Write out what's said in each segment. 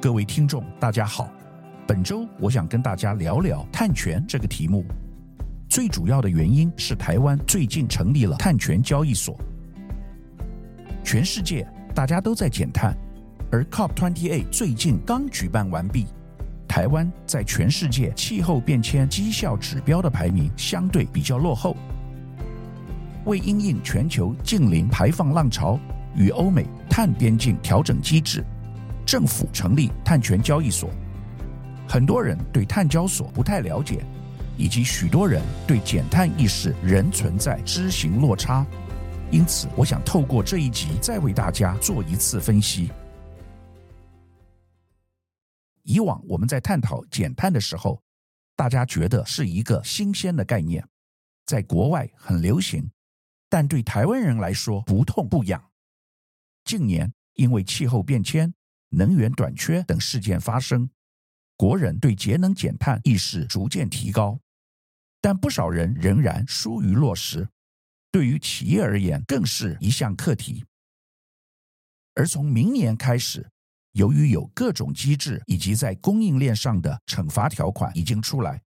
各位听众，大家好。本周我想跟大家聊聊碳权这个题目。最主要的原因是台湾最近成立了碳权交易所。全世界大家都在减碳，而 COP28 最近刚举办完毕。台湾在全世界气候变迁绩效指标的排名相对比较落后。为因应全球净零排放浪潮与欧美碳边境调整机制，政府成立碳权交易所。很多人对碳交所不太了解，以及许多人对减碳意识仍存在知行落差。因此，我想透过这一集再为大家做一次分析。以往我们在探讨减碳的时候，大家觉得是一个新鲜的概念，在国外很流行，但对台湾人来说不痛不痒。近年因为气候变迁、能源短缺等事件发生，国人对节能减碳意识逐渐提高，但不少人仍然疏于落实，对于企业而言更是一项课题。而从明年开始，由于有各种机制以及在供应链上的惩罚条款已经出来，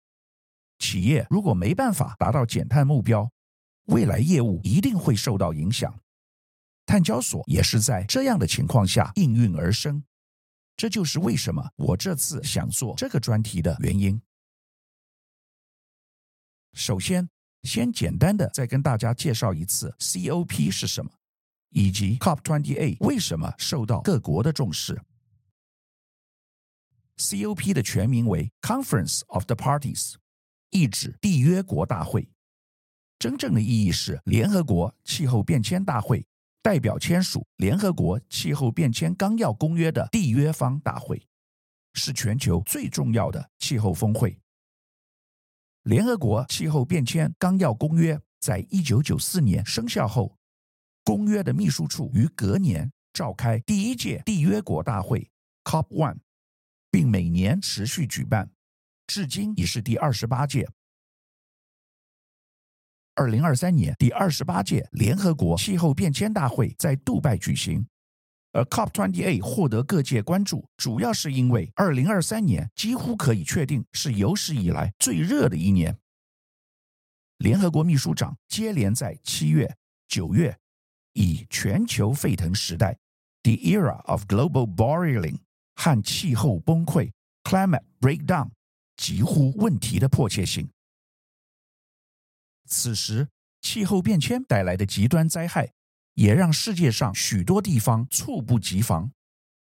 企业如果没办法达到减碳目标，未来业务一定会受到影响。碳交所也是在这样的情况下应运而生，这就是为什么我这次想做这个专题的原因。首先，先简单的再跟大家介绍一次 COP 是什么，以及 COP28 为什么受到各国的重视。COP 的全名为 Conference of the Parties，意指缔约国大会。真正的意义是联合国气候变迁大会，代表签署联合国气候变迁纲要公约的缔约方大会，是全球最重要的气候峰会。联合国气候变迁纲要公约在一九九四年生效后，公约的秘书处于隔年召开第一届缔约国大会 COP One。并每年持续举办，至今已是第二十八届。二零二三年第二十八届联合国气候变迁大会在杜拜举行，而 COP28 获得各界关注，主要是因为二零二三年几乎可以确定是有史以来最热的一年。联合国秘书长接连在七月、九月，以全球沸腾时代 （The Era of Global Boiling）。和气候崩溃 （climate breakdown） 疾呼问题的迫切性。此时，气候变迁带来的极端灾害，也让世界上许多地方猝不及防，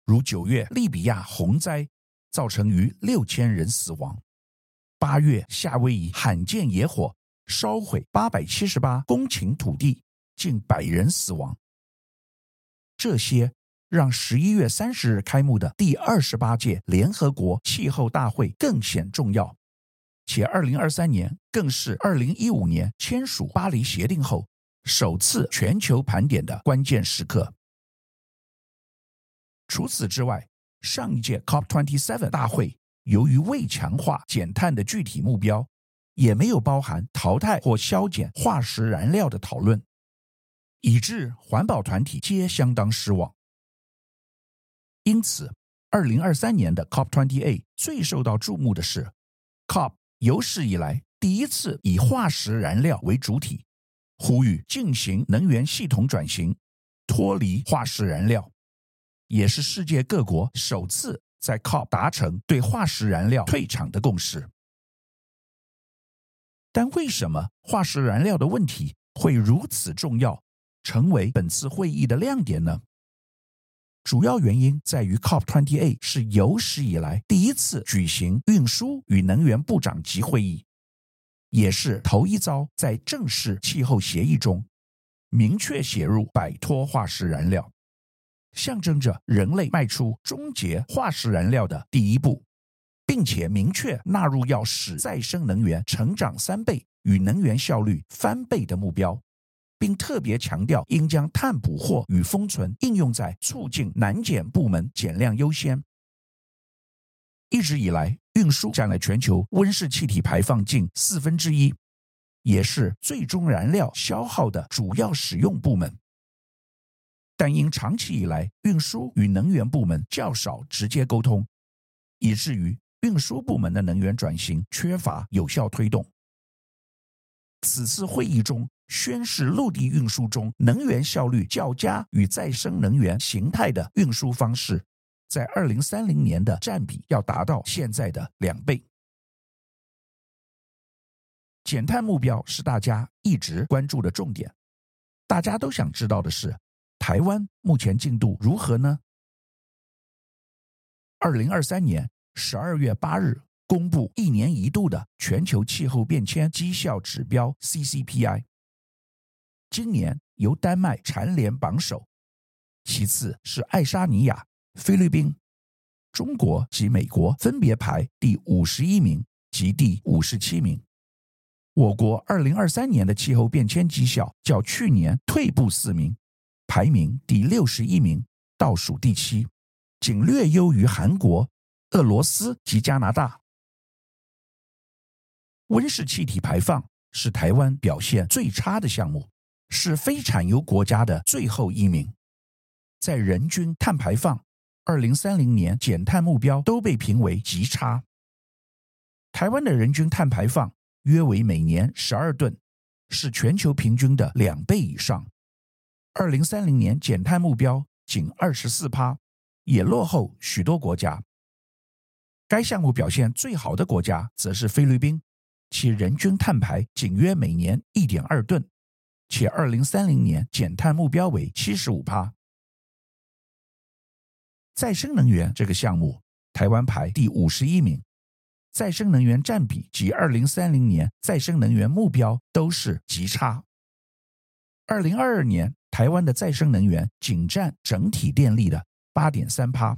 如九月利比亚洪灾，造成逾六千人死亡；八月夏威夷罕见野火，烧毁八百七十八公顷土地，近百人死亡。这些。让十一月三十日开幕的第二十八届联合国气候大会更显重要，且二零二三年更是二零一五年签署巴黎协定后首次全球盘点的关键时刻。除此之外，上一届 COP27 大会由于未强化减碳的具体目标，也没有包含淘汰或削减化石燃料的讨论，以致环保团体皆相当失望。因此，二零二三年的 COP28 最受到注目的是，COP 有史以来第一次以化石燃料为主体，呼吁进行能源系统转型，脱离化石燃料，也是世界各国首次在靠达成对化石燃料退场的共识。但为什么化石燃料的问题会如此重要，成为本次会议的亮点呢？主要原因在于，COP28 是有史以来第一次举行运输与能源部长级会议，也是头一遭在正式气候协议中明确写入摆脱化石燃料，象征着人类迈出终结化石燃料的第一步，并且明确纳入要使再生能源成长三倍与能源效率翻倍的目标。并特别强调，应将碳捕获与封存应用在促进南减部门减量优先。一直以来，运输占了全球温室气体排放近四分之一，也是最终燃料消耗的主要使用部门。但因长期以来运输与能源部门较少直接沟通，以至于运输部门的能源转型缺乏有效推动。此次会议中宣示，陆地运输中能源效率较佳与再生能源形态的运输方式，在二零三零年的占比要达到现在的两倍。减碳目标是大家一直关注的重点，大家都想知道的是，台湾目前进度如何呢？二零二三年十二月八日。公布一年一度的全球气候变迁绩效指标 CCPI，今年由丹麦蝉联榜首，其次是爱沙尼亚、菲律宾、中国及美国分别排第五十一名及第五十七名。我国二零二三年的气候变迁绩效较去年退步四名，排名第六十一名，倒数第七，仅略优于韩国、俄罗斯及加拿大。温室气体排放是台湾表现最差的项目，是非产油国家的最后一名。在人均碳排放、二零三零年减碳目标都被评为极差。台湾的人均碳排放约为每年十二吨，是全球平均的两倍以上。二零三零年减碳目标仅二十四趴，也落后许多国家。该项目表现最好的国家则是菲律宾。其人均碳排仅约每年一点二吨，且二零三零年减碳目标为七十五趴。再生能源这个项目，台湾排第五十一名，再生能源占比及二零三零年再生能源目标都是极差。二零二二年，台湾的再生能源仅占整体电力的八点三趴，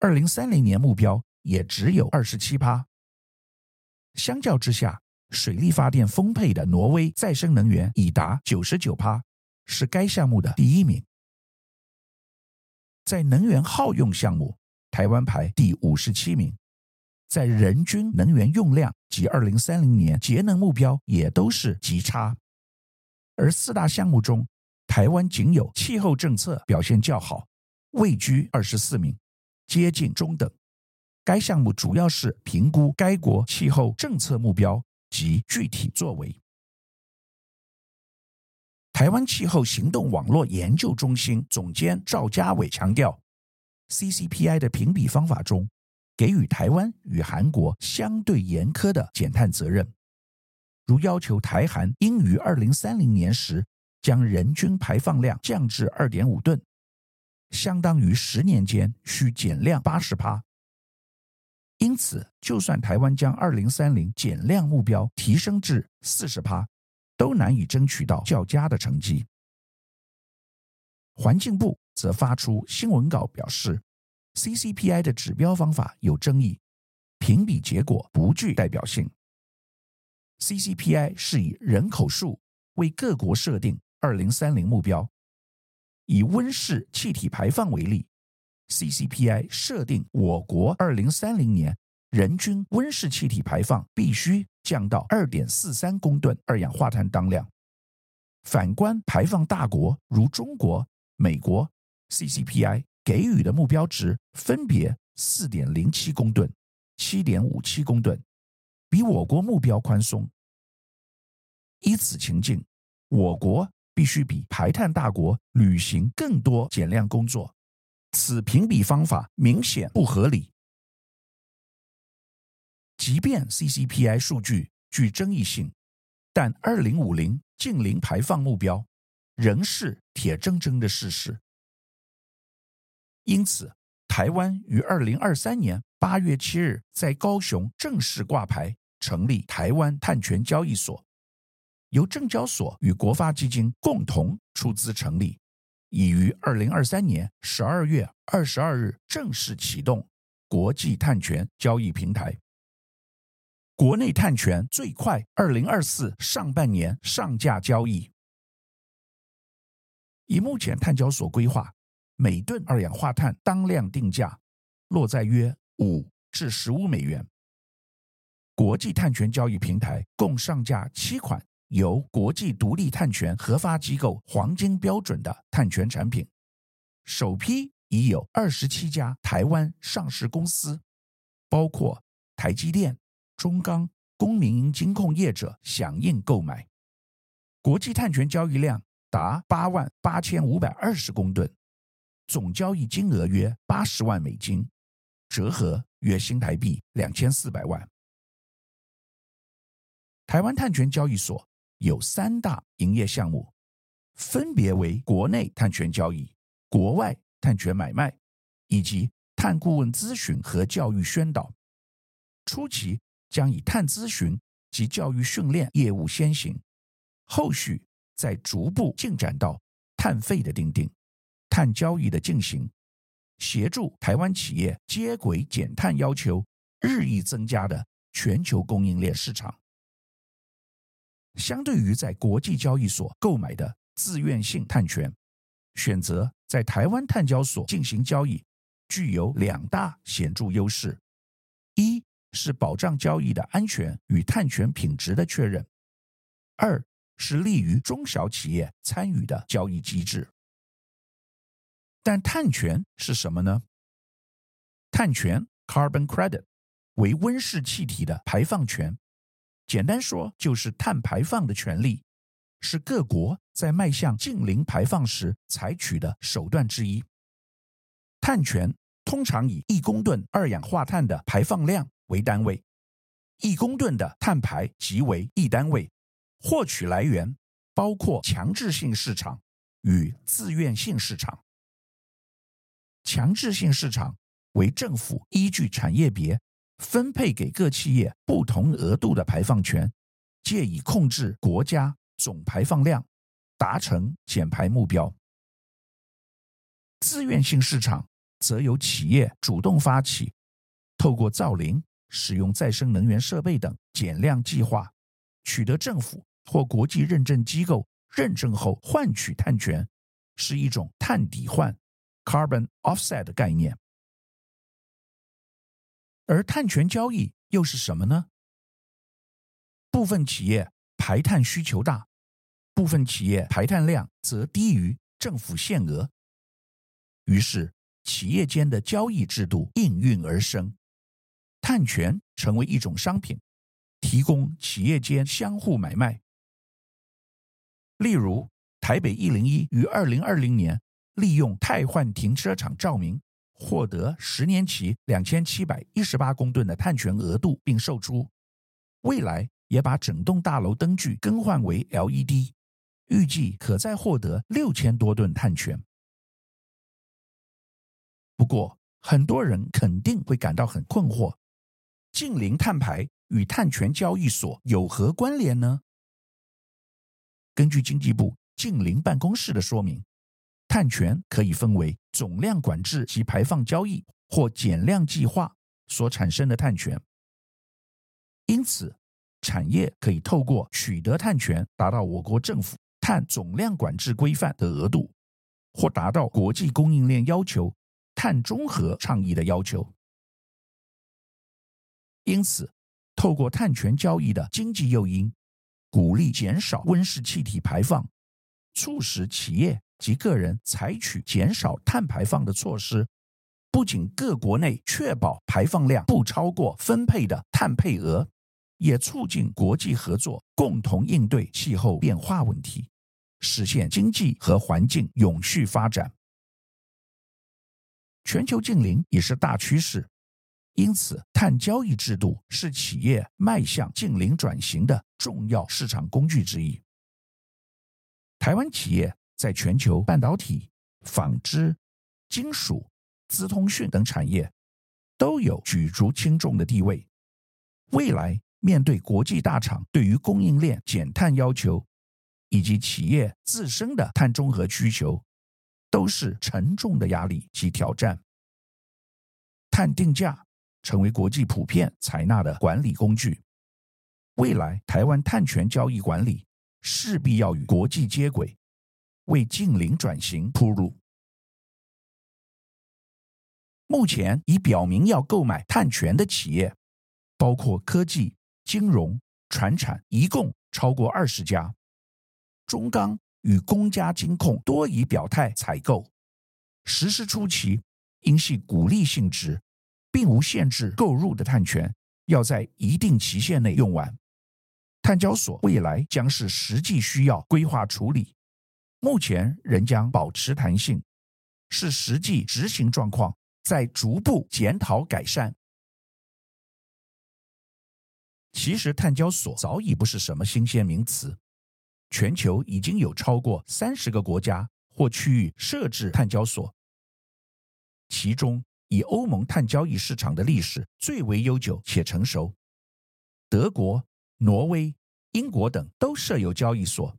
二零三零年目标也只有二十七趴。相较之下，水力发电丰沛的挪威再生能源已达九十九趴，是该项目的第一名。在能源耗用项目，台湾排第五十七名，在人均能源用量及二零三零年节能目标也都是极差。而四大项目中，台湾仅有气候政策表现较好，位居二十四名，接近中等。该项目主要是评估该国气候政策目标及具体作为。台湾气候行动网络研究中心总监赵家伟强调，CCPI 的评比方法中，给予台湾与韩国相对严苛的减碳责任，如要求台韩应于二零三零年时将人均排放量降至二点五吨，相当于十年间需减量八十趴。因此，就算台湾将二零三零减量目标提升至四十趴，都难以争取到较佳的成绩。环境部则发出新闻稿表示，CCPI 的指标方法有争议，评比结果不具代表性。CCPI 是以人口数为各国设定二零三零目标，以温室气体排放为例。CCPI 设定，我国二零三零年人均温室气体排放必须降到二点四三公吨二氧化碳当量。反观排放大国如中国、美国，CCPI 给予的目标值分别四点零七公吨、七点五七公吨，比我国目标宽松。依此情境，我国必须比排碳大国履行更多减量工作。此评比方法明显不合理。即便 CCPI 数据具争议性，但二零五零净零排放目标仍是铁铮铮的事实。因此，台湾于二零二三年八月七日在高雄正式挂牌成立台湾碳权交易所，由证交所与国发基金共同出资成立。已于二零二三年十二月二十二日正式启动国际碳权交易平台。国内碳权最快二零二四上半年上架交易。以目前碳交所规划，每吨二氧化碳当量定价落在约五至十五美元。国际碳权交易平台共上架七款。由国际独立碳权核发机构黄金标准的碳权产品，首批已有二十七家台湾上市公司包括台积电、中钢、公民营金控业者响应购买。国际碳权交易量达八万八千五百二十公吨，总交易金额约八十万美金，折合约新台币两千四百万。台湾碳权交易所有三大营业项目，分别为国内碳权交易、国外碳权买卖以及碳顾问咨询和教育宣导。初期将以碳咨询及教育训练业务先行，后续再逐步进展到碳费的订定、碳交易的进行，协助台湾企业接轨减碳要求日益增加的全球供应链市场。相对于在国际交易所购买的自愿性碳权，选择在台湾碳交所进行交易，具有两大显著优势：一是保障交易的安全与碳权品质的确认；二是利于中小企业参与的交易机制。但碳权是什么呢？碳权 （carbon credit） 为温室气体的排放权。简单说，就是碳排放的权利，是各国在迈向净零排放时采取的手段之一。碳权通常以一公吨二氧化碳的排放量为单位，一公吨的碳排即为一单位。获取来源包括强制性市场与自愿性市场。强制性市场为政府依据产业别。分配给各企业不同额度的排放权，借以控制国家总排放量，达成减排目标。自愿性市场则由企业主动发起，透过造林、使用再生能源设备等减量计划，取得政府或国际认证机构认证后换取碳权，是一种碳抵换 （carbon offset） 的概念。而碳权交易又是什么呢？部分企业排碳需求大，部分企业排碳量则低于政府限额，于是企业间的交易制度应运而生，碳权成为一种商品，提供企业间相互买卖。例如，台北一零一于二零二零年利用汰换停车场照明。获得十年期两千七百一十八公吨的碳权额度，并售出。未来也把整栋大楼灯具更换为 LED，预计可再获得六千多吨碳权。不过，很多人肯定会感到很困惑：近零碳排与碳权交易所有何关联呢？根据经济部近邻办公室的说明。碳权可以分为总量管制及排放交易或减量计划所产生的碳权，因此产业可以透过取得碳权，达到我国政府碳总量管制规范的额度，或达到国际供应链要求碳中和倡议的要求。因此，透过碳权交易的经济诱因，鼓励减少温室气体排放，促使企业。及个人采取减少碳排放的措施，不仅各国内确保排放量不超过分配的碳配额，也促进国际合作，共同应对气候变化问题，实现经济和环境永续发展。全球净零也是大趋势，因此碳交易制度是企业迈向净零转型的重要市场工具之一。台湾企业。在全球半导体、纺织、金属、资通讯等产业都有举足轻重的地位。未来面对国际大厂对于供应链减碳要求，以及企业自身的碳中和需求，都是沉重的压力及挑战。碳定价成为国际普遍采纳的管理工具。未来台湾碳权交易管理势必要与国际接轨。为近零转型铺路。目前已表明要购买碳权的企业，包括科技、金融、船产，一共超过二十家。中钢与公家金控多已表态采购。实施初期，因系鼓励性质，并无限制购入的碳权要在一定期限内用完。碳交所未来将是实际需要规划处理，目前仍将保持弹性，是实际执行状况在逐步检讨改善。其实，碳交所早已不是什么新鲜名词，全球已经有超过三十个国家或区域设置碳交所，其中以欧盟碳交易市场的历史最为悠久且成熟，德国。挪威、英国等都设有交易所。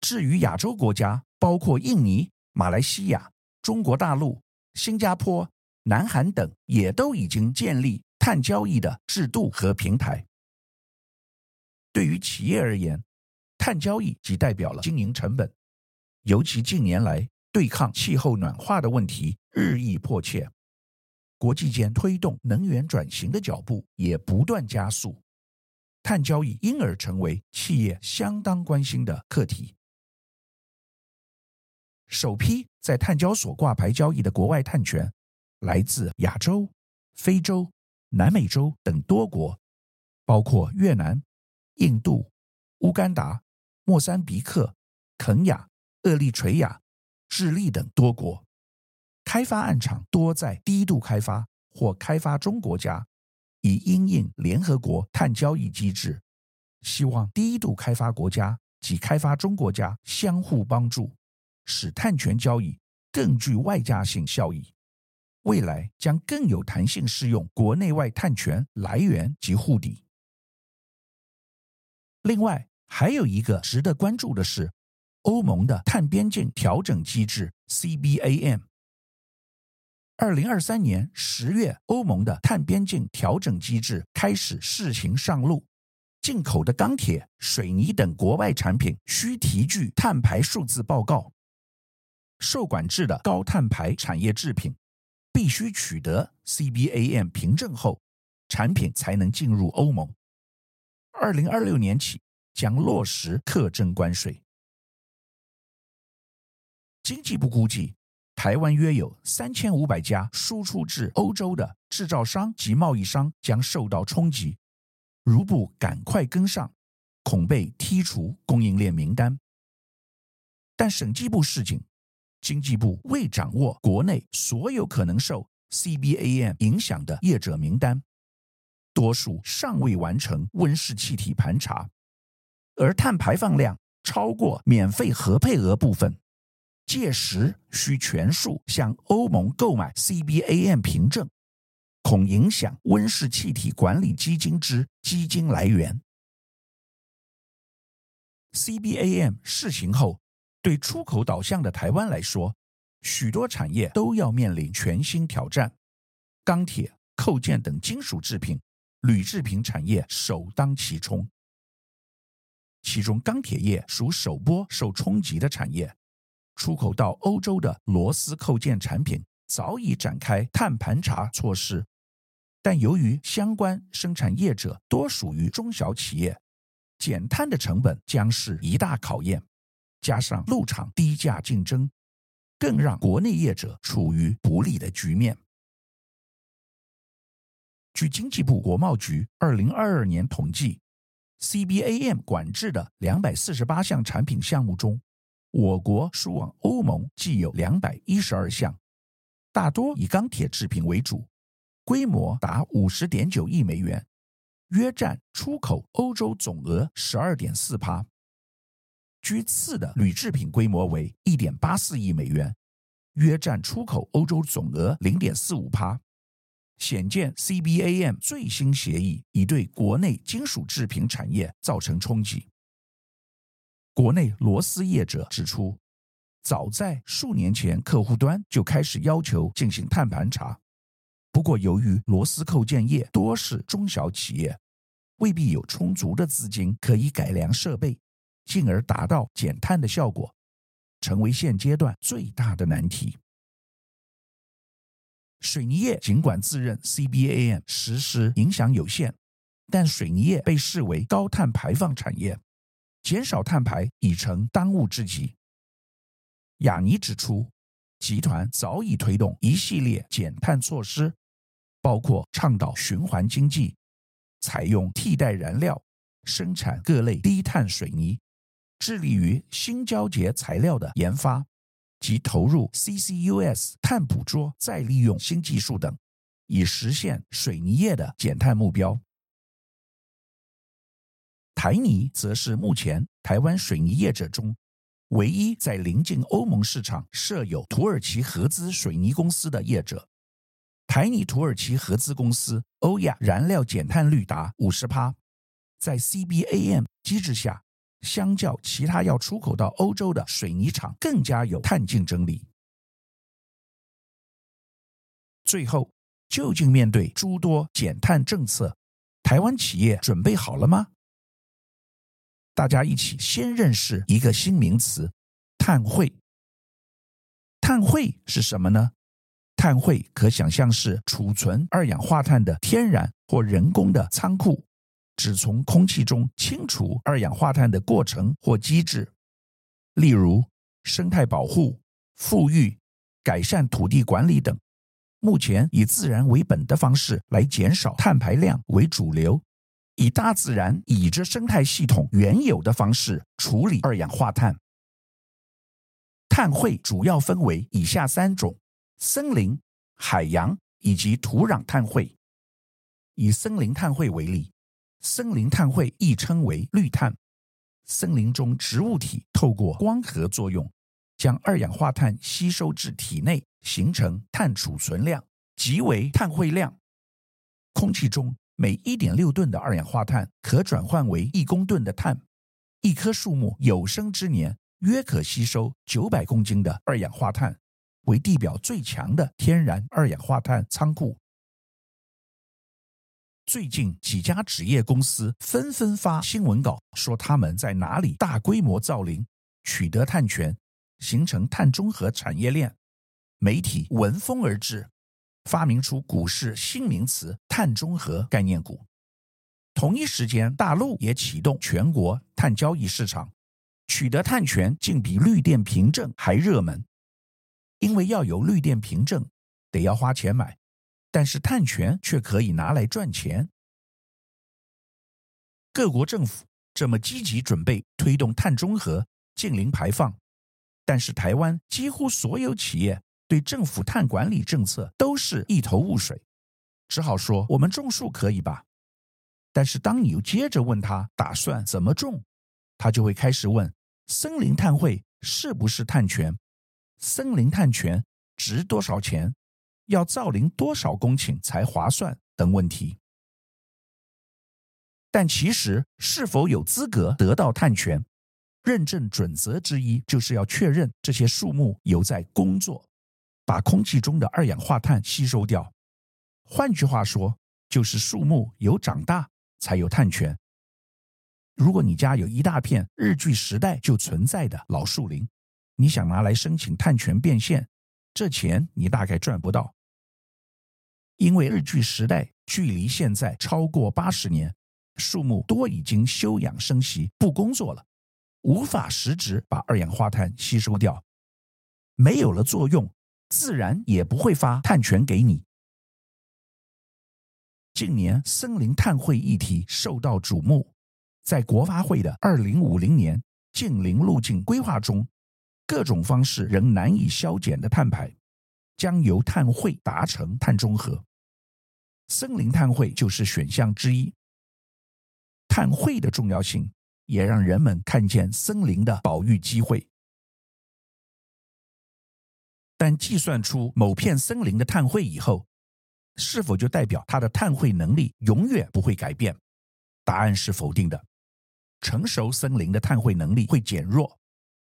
至于亚洲国家，包括印尼、马来西亚、中国大陆、新加坡、南韩等，也都已经建立碳交易的制度和平台。对于企业而言，碳交易即代表了经营成本，尤其近年来对抗气候暖化的问题日益迫切，国际间推动能源转型的脚步也不断加速。碳交易因而成为企业相当关心的课题。首批在碳交所挂牌交易的国外碳权，来自亚洲、非洲、南美洲等多国，包括越南、印度、乌干达、莫桑比克、肯亚、厄立垂亚、智利等多国。开发案场多在低度开发或开发中国家。以因应联合国碳交易机制，希望低度开发国家及开发中国家相互帮助，使碳权交易更具外加性效益。未来将更有弹性适用国内外碳权来源及护底。另外，还有一个值得关注的是，欧盟的碳边境调整机制 CBAM。二零二三年十月，欧盟的碳边境调整机制开始试行上路。进口的钢铁、水泥等国外产品需提具碳排数字报告。受管制的高碳排产业制品必须取得 CBAM 凭证后，产品才能进入欧盟。二零二六年起将落实特征关税。经济部估计。台湾约有三千五百家输出至欧洲的制造商及贸易商将受到冲击，如不赶快跟上，恐被剔除供应链名单。但审计部示警，经济部未掌握国内所有可能受 CBAM 影响的业者名单，多数尚未完成温室气体盘查，而碳排放量超过免费核配额部分。届时需全数向欧盟购买 CBAM 凭证，恐影响温室气体管理基金之基金来源。CBAM 试行后，对出口导向的台湾来说，许多产业都要面临全新挑战。钢铁、扣件等金属制品、铝制品产业首当其冲，其中钢铁业属首波受冲击的产业。出口到欧洲的螺丝扣件产品早已展开碳盘查措施，但由于相关生产业者多属于中小企业，减碳的成本将是一大考验。加上陆场低价竞争，更让国内业者处于不利的局面。据经济部国贸局二零二二年统计，CBAM 管制的两百四十八项产品项目中，我国输往欧盟计有两百一十二项，大多以钢铁制品为主，规模达五十点九亿美元，约占出口欧洲总额十二点四趴。居次的铝制品规模为一点八四亿美元，约占出口欧洲总额零点四五趴。显见 CBAM 最新协议已对国内金属制品产业造成冲击。国内螺丝业者指出，早在数年前，客户端就开始要求进行碳盘查。不过，由于螺丝扣件业多是中小企业，未必有充足的资金可以改良设备，进而达到减碳的效果，成为现阶段最大的难题。水泥业尽管自认 CBAM 实施影响有限，但水泥业被视为高碳排放产业。减少碳排已成当务之急。亚尼指出，集团早已推动一系列减碳措施，包括倡导循环经济、采用替代燃料、生产各类低碳水泥、致力于新胶结材料的研发及投入 CCUS 碳捕捉再利用新技术等，以实现水泥业的减碳目标。台泥则是目前台湾水泥业者中。唯一在临近欧盟市场设有土耳其合资水泥公司的业者，台泥土耳其合资公司欧亚燃料减碳率达五十趴，在 CBAM 机制下，相较其他要出口到欧洲的水泥厂更加有碳竞争力。最后，究竟面对诸多减碳政策，台湾企业准备好了吗？大家一起先认识一个新名词“碳汇”。碳汇是什么呢？碳汇可想象是储存二氧化碳的天然或人工的仓库，指从空气中清除二氧化碳的过程或机制，例如生态保护、富裕、改善土地管理等。目前以自然为本的方式来减少碳排量为主流。以大自然倚着生态系统原有的方式处理二氧化碳。碳汇主要分为以下三种：森林、海洋以及土壤碳汇。以森林碳汇为例，森林碳汇亦称为绿碳。森林中植物体透过光合作用，将二氧化碳吸收至体内，形成碳储存量，即为碳汇量。空气中。每一点六吨的二氧化碳可转换为一公吨的碳，一棵树木有生之年约可吸收九百公斤的二氧化碳，为地表最强的天然二氧化碳仓库。最近几家纸业公司纷纷发新闻稿，说他们在哪里大规模造林，取得碳权，形成碳中和产业链，媒体闻风而至。发明出股市新名词“碳中和”概念股。同一时间，大陆也启动全国碳交易市场，取得碳权竟比绿电凭证还热门。因为要有绿电凭证，得要花钱买，但是碳权却可以拿来赚钱。各国政府这么积极准备推动碳中和、净零排放，但是台湾几乎所有企业。对政府碳管理政策都是一头雾水，只好说我们种树可以吧？但是当你又接着问他打算怎么种，他就会开始问森林碳汇是不是碳权？森林碳权值多少钱？要造林多少公顷才划算？等问题。但其实是否有资格得到碳权，认证准则之一就是要确认这些树木有在工作。把空气中的二氧化碳吸收掉，换句话说，就是树木有长大才有碳权。如果你家有一大片日据时代就存在的老树林，你想拿来申请碳权变现，这钱你大概赚不到，因为日据时代距离现在超过八十年，树木多已经休养生息不工作了，无法实质把二氧化碳吸收掉，没有了作用。自然也不会发碳权给你。近年森林碳汇议题受到瞩目，在国发会的二零五零年净零路径规划中，各种方式仍难以削减的碳排，将由碳汇达成碳中和。森林碳汇就是选项之一。碳汇的重要性，也让人们看见森林的保育机会。但计算出某片森林的碳汇以后，是否就代表它的碳汇能力永远不会改变？答案是否定的。成熟森林的碳汇能力会减弱，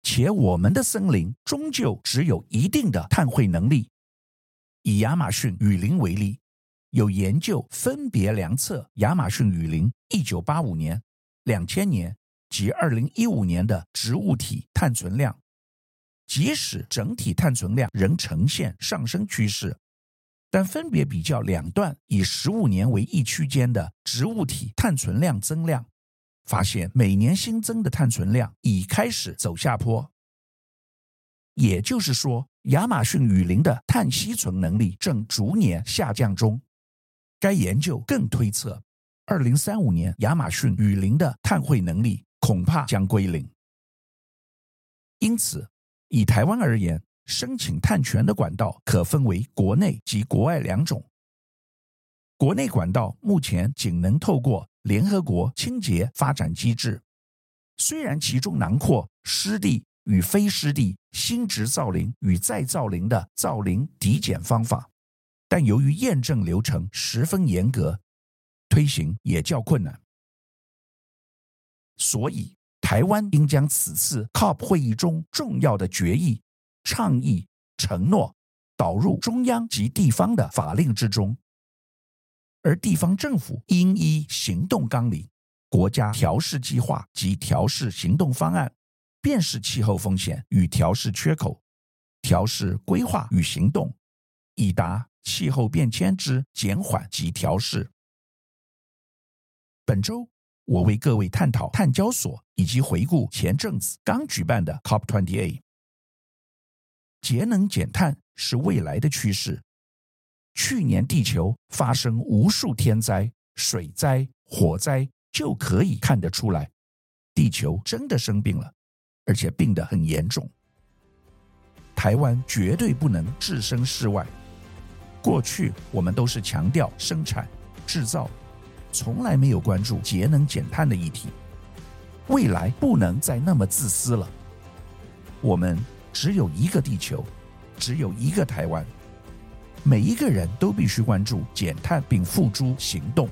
且我们的森林终究只有一定的碳汇能力。以亚马逊雨林为例，有研究分别量测亚马逊雨林一九八五年、两千年及二零一五年的植物体碳存量。即使整体碳存量仍呈现上升趋势，但分别比较两段以十五年为一区间的植物体碳存量增量，发现每年新增的碳存量已开始走下坡。也就是说，亚马逊雨林的碳吸存能力正逐年下降中，该研究更推测，二零三五年亚马逊雨林的碳汇能力恐怕将归零。因此，以台湾而言，申请碳权的管道可分为国内及国外两种。国内管道目前仅能透过联合国清洁发展机制，虽然其中囊括湿地与非湿地、新植造林与再造林的造林抵减方法，但由于验证流程十分严格，推行也较困难。所以，台湾应将此次 COP 会议中重要的决议。倡议承诺导入中央及地方的法令之中，而地方政府应依行动纲领、国家调适计划及调适行动方案，辨识气候风险与调适缺口，调适规划与行动，以达气候变迁之减缓及调适。本周，我为各位探讨碳交所以及回顾前阵子刚举办的 COP28。节能减碳是未来的趋势。去年地球发生无数天灾、水灾、火灾，就可以看得出来，地球真的生病了，而且病得很严重。台湾绝对不能置身事外。过去我们都是强调生产制造，从来没有关注节能减碳的议题。未来不能再那么自私了。我们。只有一个地球，只有一个台湾，每一个人都必须关注减碳并付诸行动。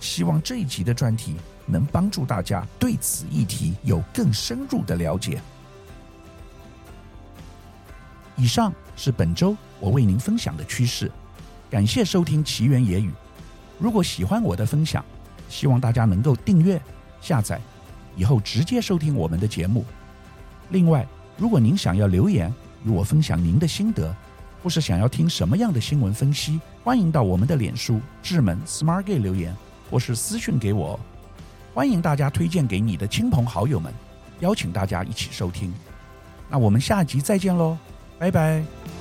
希望这一集的专题能帮助大家对此议题有更深入的了解。以上是本周我为您分享的趋势，感谢收听奇缘野语。如果喜欢我的分享，希望大家能够订阅、下载，以后直接收听我们的节目。另外，如果您想要留言与我分享您的心得，或是想要听什么样的新闻分析，欢迎到我们的脸书智门 Smart Gay 留言，或是私讯给我。欢迎大家推荐给你的亲朋好友们，邀请大家一起收听。那我们下集再见喽，拜拜。